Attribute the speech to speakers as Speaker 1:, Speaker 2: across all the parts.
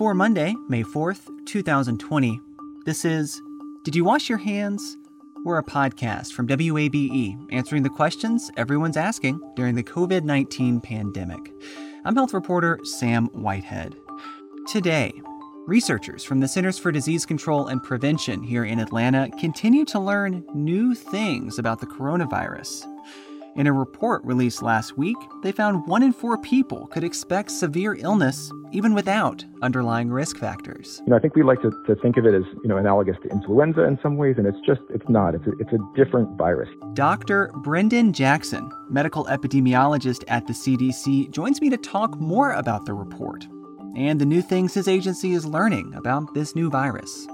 Speaker 1: For Monday, May 4th, 2020, this is Did You Wash Your Hands? We're a podcast from WABE answering the questions everyone's asking during the COVID 19 pandemic. I'm health reporter Sam Whitehead. Today, researchers from the Centers for Disease Control and Prevention here in Atlanta continue to learn new things about the coronavirus. In a report released last week, they found one in four people could expect severe illness even without underlying risk factors.
Speaker 2: You know, I think we like to, to think of it as, you know, analogous to influenza in some ways, and it's just, it's not. It's a, it's a different virus.
Speaker 1: Dr. Brendan Jackson, medical epidemiologist at the CDC, joins me to talk more about the report and the new things his agency is learning about this new virus.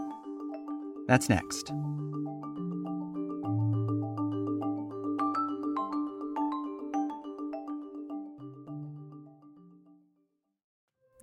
Speaker 1: That's next.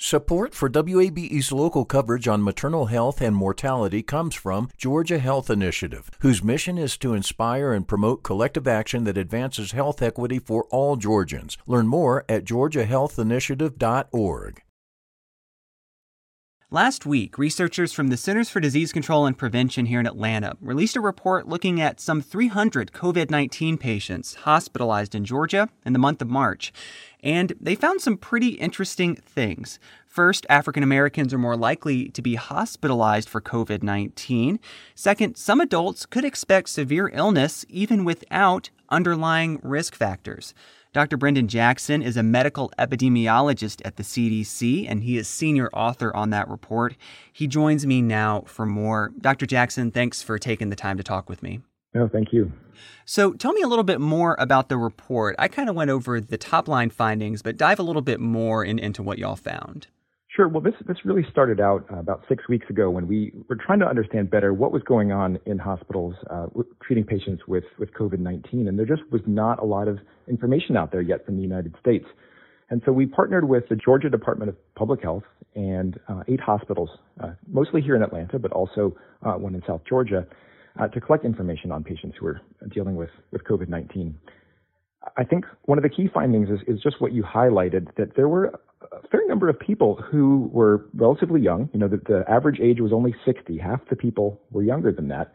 Speaker 3: Support for WABE's local coverage on maternal health and mortality comes from Georgia Health Initiative, whose mission is to inspire and promote collective action that advances health equity for all Georgians. Learn more at georgiahealthinitiative.org.
Speaker 1: Last week, researchers from the Centers for Disease Control and Prevention here in Atlanta released a report looking at some 300 COVID 19 patients hospitalized in Georgia in the month of March. And they found some pretty interesting things. First, African Americans are more likely to be hospitalized for COVID 19. Second, some adults could expect severe illness even without underlying risk factors. Dr. Brendan Jackson is a medical epidemiologist at the CDC, and he is senior author on that report. He joins me now for more. Dr. Jackson, thanks for taking the time to talk with me.
Speaker 2: No, thank you.
Speaker 1: So, tell me a little bit more about the report. I kind of went over the top line findings, but dive a little bit more in, into what y'all found.
Speaker 2: Sure. Well, this this really started out uh, about six weeks ago when we were trying to understand better what was going on in hospitals uh, treating patients with with COVID-19, and there just was not a lot of information out there yet from the United States. And so we partnered with the Georgia Department of Public Health and uh, eight hospitals, uh, mostly here in Atlanta, but also uh, one in South Georgia, to collect information on patients who are dealing with with COVID-19. I think one of the key findings is, is just what you highlighted that there were fair number of people who were relatively young. You know, the, the average age was only 60. Half the people were younger than that.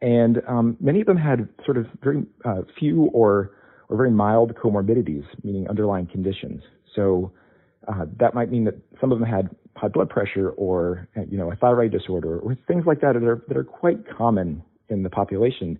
Speaker 2: And um, many of them had sort of very uh, few or, or very mild comorbidities, meaning underlying conditions. So uh, that might mean that some of them had high blood pressure or, you know, a thyroid disorder or things like that that are, that are quite common in the population.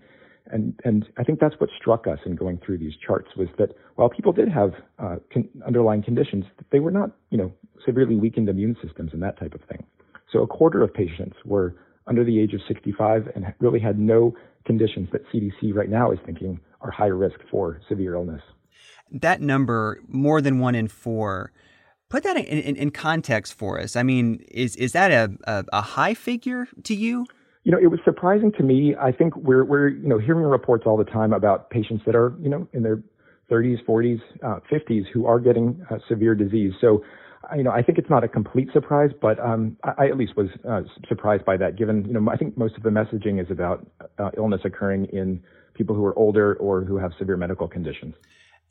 Speaker 2: And, and I think that's what struck us in going through these charts was that while people did have uh, con- underlying conditions, they were not, you know, severely weakened immune systems and that type of thing. So a quarter of patients were under the age of 65 and really had no conditions that CDC right now is thinking are high risk for severe illness.
Speaker 1: That number, more than one in four, put that in, in, in context for us. I mean, is is that a, a, a high figure to you?
Speaker 2: You know, it was surprising to me. I think we're we're you know hearing reports all the time about patients that are you know in their 30s, 40s, uh, 50s who are getting uh, severe disease. So, you know, I think it's not a complete surprise, but um, I, I at least was uh, surprised by that. Given you know, I think most of the messaging is about uh, illness occurring in people who are older or who have severe medical conditions.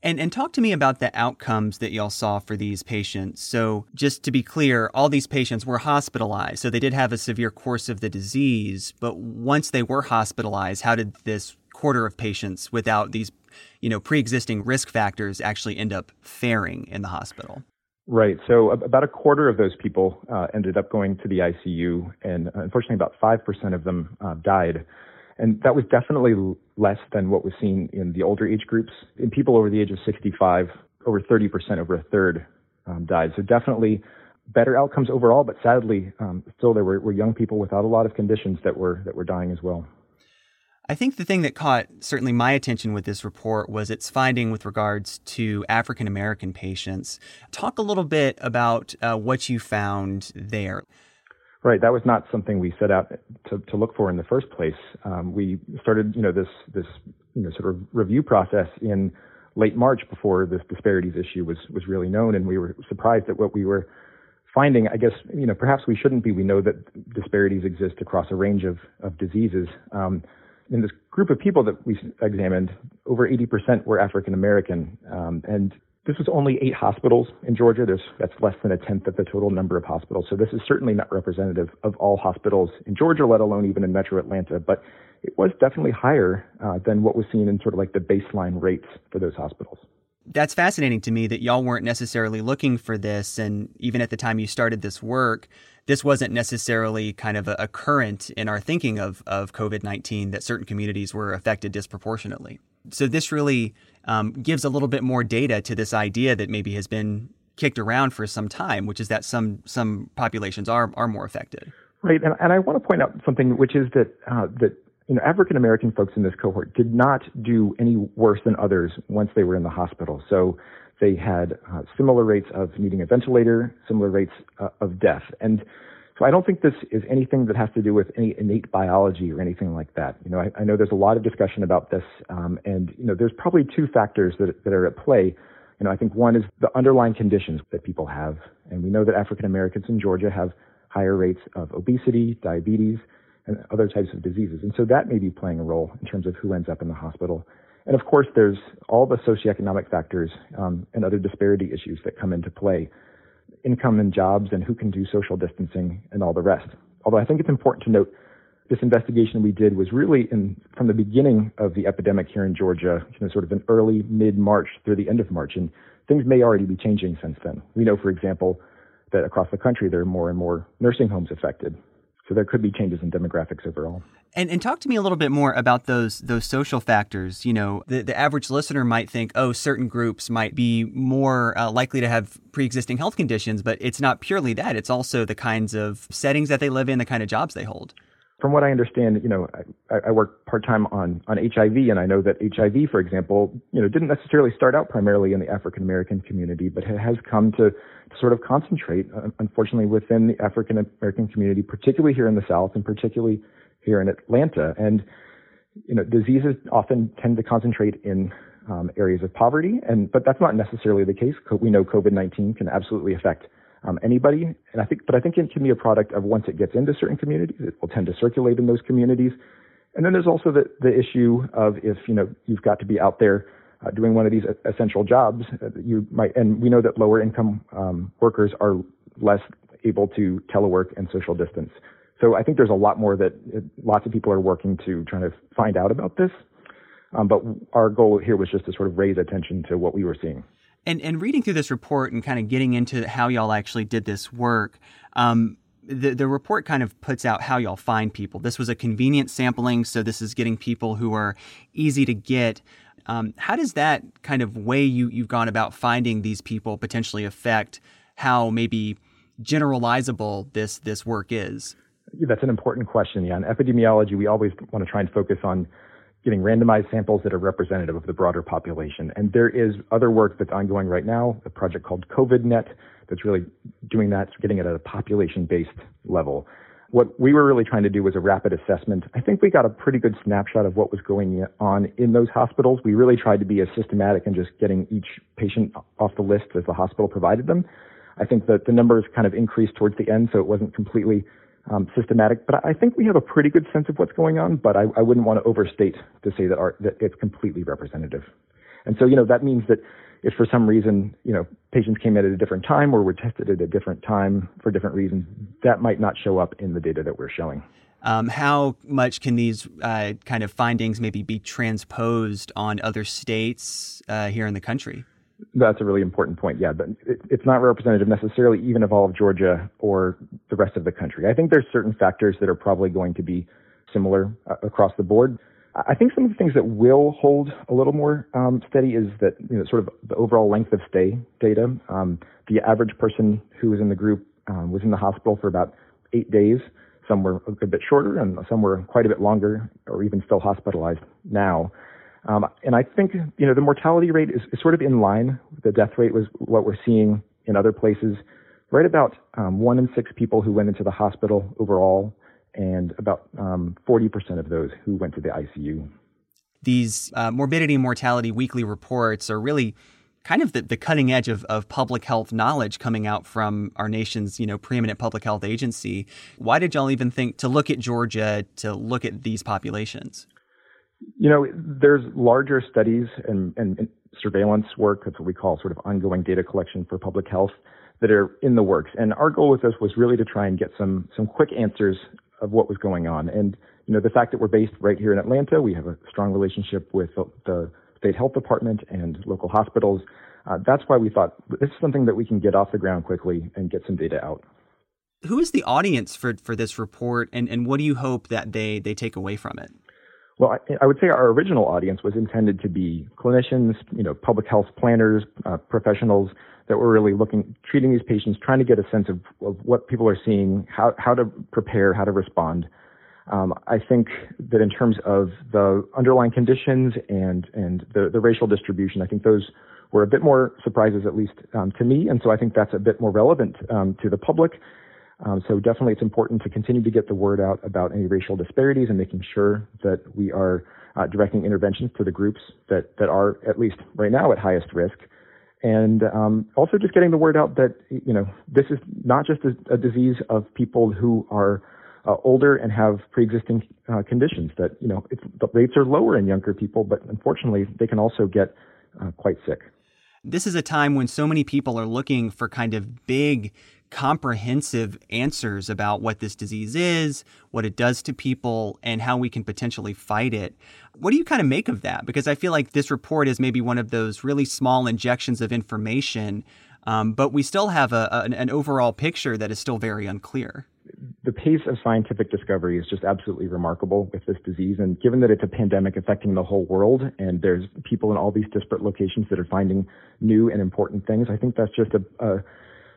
Speaker 1: And and talk to me about the outcomes that y'all saw for these patients. So just to be clear, all these patients were hospitalized. So they did have a severe course of the disease, but once they were hospitalized, how did this quarter of patients without these, you know, pre-existing risk factors actually end up faring in the hospital?
Speaker 2: Right. So about a quarter of those people uh, ended up going to the ICU, and unfortunately, about five percent of them uh, died. And that was definitely less than what was seen in the older age groups. In people over the age of 65, over 30%, over a third um, died. So definitely better outcomes overall, but sadly, um, still there were, were young people without a lot of conditions that were that were dying as well.
Speaker 1: I think the thing that caught certainly my attention with this report was its finding with regards to African American patients. Talk a little bit about uh, what you found there.
Speaker 2: Right, that was not something we set out to, to look for in the first place. Um, we started, you know, this this you know sort of review process in late March before this disparities issue was was really known, and we were surprised at what we were finding. I guess you know perhaps we shouldn't be. We know that disparities exist across a range of of diseases. Um, in this group of people that we examined, over 80% were African American, um, and this was only eight hospitals in Georgia. There's, that's less than a tenth of the total number of hospitals. So this is certainly not representative of all hospitals in Georgia, let alone even in metro Atlanta. But it was definitely higher uh, than what was seen in sort of like the baseline rates for those hospitals.
Speaker 1: That's fascinating to me that y'all weren't necessarily looking for this. And even at the time you started this work, this wasn't necessarily kind of a, a current in our thinking of, of COVID 19 that certain communities were affected disproportionately. So this really um, gives a little bit more data to this idea that maybe has been kicked around for some time, which is that some some populations are are more affected.
Speaker 2: Right, and, and I want to point out something, which is that uh, that you know African American folks in this cohort did not do any worse than others once they were in the hospital. So they had uh, similar rates of needing a ventilator, similar rates uh, of death, and so I don't think this is anything that has to do with any innate biology or anything like that. You know, I, I know there's a lot of discussion about this, um, and you know, there's probably two factors that, that are at play. You know, I think one is the underlying conditions that people have, and we know that African Americans in Georgia have higher rates of obesity, diabetes, and other types of diseases, and so that may be playing a role in terms of who ends up in the hospital. And of course, there's all the socioeconomic factors um, and other disparity issues that come into play income and jobs and who can do social distancing and all the rest. Although I think it's important to note this investigation we did was really in from the beginning of the epidemic here in Georgia, you know, sort of in early mid March through the end of March, and things may already be changing since then. We know, for example, that across the country there are more and more nursing homes affected. So there could be changes in demographics overall.
Speaker 1: And, and talk to me a little bit more about those those social factors. You know, the, the average listener might think, oh, certain groups might be more uh, likely to have pre existing health conditions, but it's not purely that. It's also the kinds of settings that they live in, the kind of jobs they hold
Speaker 2: from what I understand, you know, I, I work part time on on HIV, and I know that HIV, for example, you know, didn't necessarily start out primarily in the African American community, but it has come to, to sort of concentrate, uh, unfortunately, within the African American community, particularly here in the South, and particularly here in Atlanta. And you know, diseases often tend to concentrate in um, areas of poverty, and but that's not necessarily the case. We know COVID nineteen can absolutely affect um, anybody. And I think, but I think it can be a product of once it gets into certain communities, it will tend to circulate in those communities. And then there's also the, the issue of if, you know, you've got to be out there uh, doing one of these essential jobs, uh, you might, and we know that lower income um, workers are less able to telework and social distance. So I think there's a lot more that it, lots of people are working to trying to find out about this. Um, but our goal here was just to sort of raise attention to what we were seeing.
Speaker 1: And and reading through this report and kind of getting into how y'all actually did this work, um, the the report kind of puts out how y'all find people. This was a convenient sampling, so this is getting people who are easy to get. Um, how does that kind of way you you've gone about finding these people potentially affect how maybe generalizable this this work is?
Speaker 2: That's an important question. Yeah, in epidemiology, we always want to try and focus on getting randomized samples that are representative of the broader population. And there is other work that's ongoing right now, a project called COVIDNet that's really doing that, getting it at a population-based level. What we were really trying to do was a rapid assessment. I think we got a pretty good snapshot of what was going on in those hospitals. We really tried to be as systematic in just getting each patient off the list as the hospital provided them. I think that the numbers kind of increased towards the end, so it wasn't completely um, systematic. But I think we have a pretty good sense of what's going on. But I, I wouldn't want to overstate to say that, our, that it's completely representative. And so, you know, that means that if for some reason, you know, patients came in at a different time or were tested at a different time for different reasons, that might not show up in the data that we're showing.
Speaker 1: Um, how much can these uh, kind of findings maybe be transposed on other states uh, here in the country?
Speaker 2: That's a really important point. Yeah, but it, it's not representative necessarily even of all of Georgia or the rest of the country. I think there's certain factors that are probably going to be similar uh, across the board. I think some of the things that will hold a little more um, steady is that you know sort of the overall length of stay data. Um, the average person who was in the group um, was in the hospital for about eight days. Some were a bit shorter, and some were quite a bit longer, or even still hospitalized now. Um, and I think you know the mortality rate is, is, sort of in line. The death rate was what we're seeing in other places. Right about um, one in six people who went into the hospital overall, and about um, 40% of those who went to the ICU.
Speaker 1: These uh, morbidity and mortality weekly reports are really kind of the, the cutting edge of, of public health knowledge coming out from our nation's you know preeminent public health agency. Why did y'all even think to look at Georgia to look at these populations?
Speaker 2: You know, there's larger studies and, and, and surveillance work. That's what we call sort of ongoing data collection for public health that are in the works. And our goal with this was really to try and get some some quick answers of what was going on. And you know, the fact that we're based right here in Atlanta, we have a strong relationship with the, state health department and local hospitals. Uh, that's why we thought this is something that we can get off the ground quickly and get some data out.
Speaker 1: Who is the audience for, for this report, and, and what do you hope that they, they take away from it?
Speaker 2: Well, I, I would say our original audience was intended to be clinicians, you know, public health planners, uh, professionals that were really looking, treating these patients, trying to get a sense of, of what people are seeing, how, how to prepare, how to respond. Um, I think that in terms of the underlying conditions and and the, the racial distribution, I think those were a bit more surprises, at least um, to me, and so I think that's a bit more relevant um, to the public. Um, so definitely, it's important to continue to get the word out about any racial disparities and making sure that we are uh, directing interventions to the groups that that are at least right now at highest risk and um, also just getting the word out that you know this is not just a, a disease of people who are uh, older and have pre-existing uh, conditions. That you know the rates are lower in younger people, but unfortunately they can also get uh, quite sick.
Speaker 1: This is a time when so many people are looking for kind of big comprehensive answers about what this disease is, what it does to people, and how we can potentially fight it. What do you kind of make of that? Because I feel like this report is maybe one of those really small injections of information, um, but we still have a, a, an overall picture that is still very unclear.
Speaker 2: The pace of scientific discovery is just absolutely remarkable with this disease. And given that it's a pandemic affecting the whole world and there's people in all these disparate locations that are finding new and important things, I think that's just a, a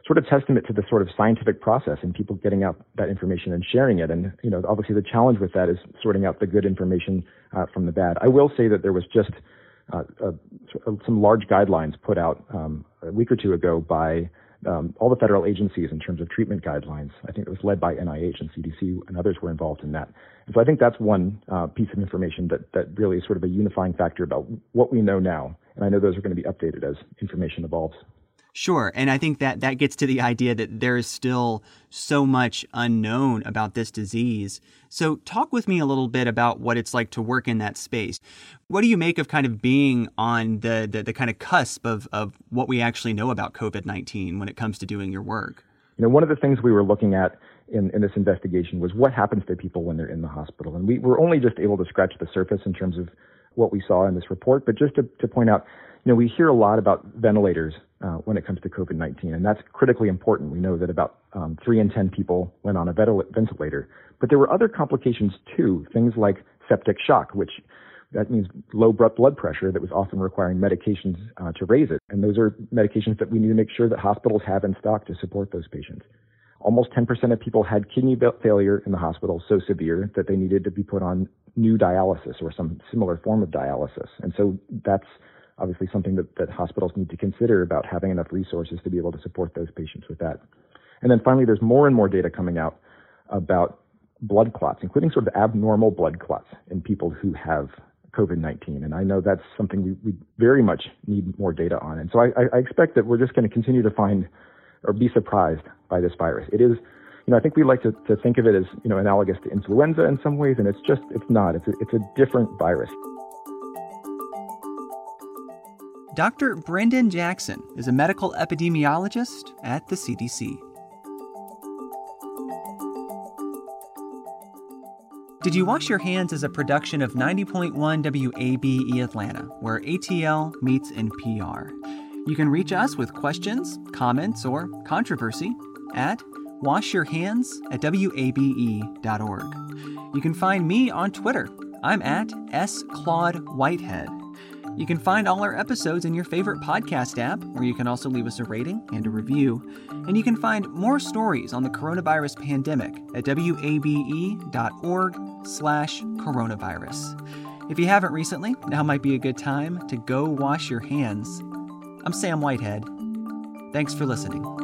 Speaker 2: sort of testament to the sort of scientific process and people getting out that information and sharing it. And, you know, obviously the challenge with that is sorting out the good information uh, from the bad. I will say that there was just uh, uh, some large guidelines put out um, a week or two ago by um, all the federal agencies in terms of treatment guidelines. I think it was led by NIH and CDC, and others were involved in that. And so I think that's one uh, piece of information that that really is sort of a unifying factor about what we know now. And I know those are going to be updated as information evolves.
Speaker 1: Sure. And I think that that gets to the idea that there is still so much unknown about this disease. So, talk with me a little bit about what it's like to work in that space. What do you make of kind of being on the, the, the kind of cusp of, of what we actually know about COVID 19 when it comes to doing your work?
Speaker 2: You know, one of the things we were looking at in, in this investigation was what happens to people when they're in the hospital. And we were only just able to scratch the surface in terms of what we saw in this report. But just to, to point out, you know, we hear a lot about ventilators uh, when it comes to COVID-19, and that's critically important. We know that about um, three in ten people went on a ventilator, but there were other complications too, things like septic shock, which that means low blood pressure that was often requiring medications uh, to raise it, and those are medications that we need to make sure that hospitals have in stock to support those patients. Almost 10% of people had kidney failure in the hospital so severe that they needed to be put on new dialysis or some similar form of dialysis. And so that's obviously something that, that hospitals need to consider about having enough resources to be able to support those patients with that. And then finally, there's more and more data coming out about blood clots, including sort of abnormal blood clots in people who have COVID-19. And I know that's something we, we very much need more data on. And so I, I expect that we're just going to continue to find or be surprised by this virus. It is, you know, I think we like to, to think of it as, you know, analogous to influenza in some ways, and it's just, it's not. It's a, it's a different virus.
Speaker 1: Dr. Brendan Jackson is a medical epidemiologist at the CDC. Did You Wash Your Hands is a production of 90.1 WABE Atlanta, where ATL meets NPR. You can reach us with questions, comments, or controversy at washyourhands at wabe.org. You can find me on Twitter. I'm at S. Claude Whitehead. You can find all our episodes in your favorite podcast app, where you can also leave us a rating and a review. And you can find more stories on the coronavirus pandemic at wabe.org slash coronavirus. If you haven't recently, now might be a good time to go wash your hands. I'm Sam Whitehead. Thanks for listening.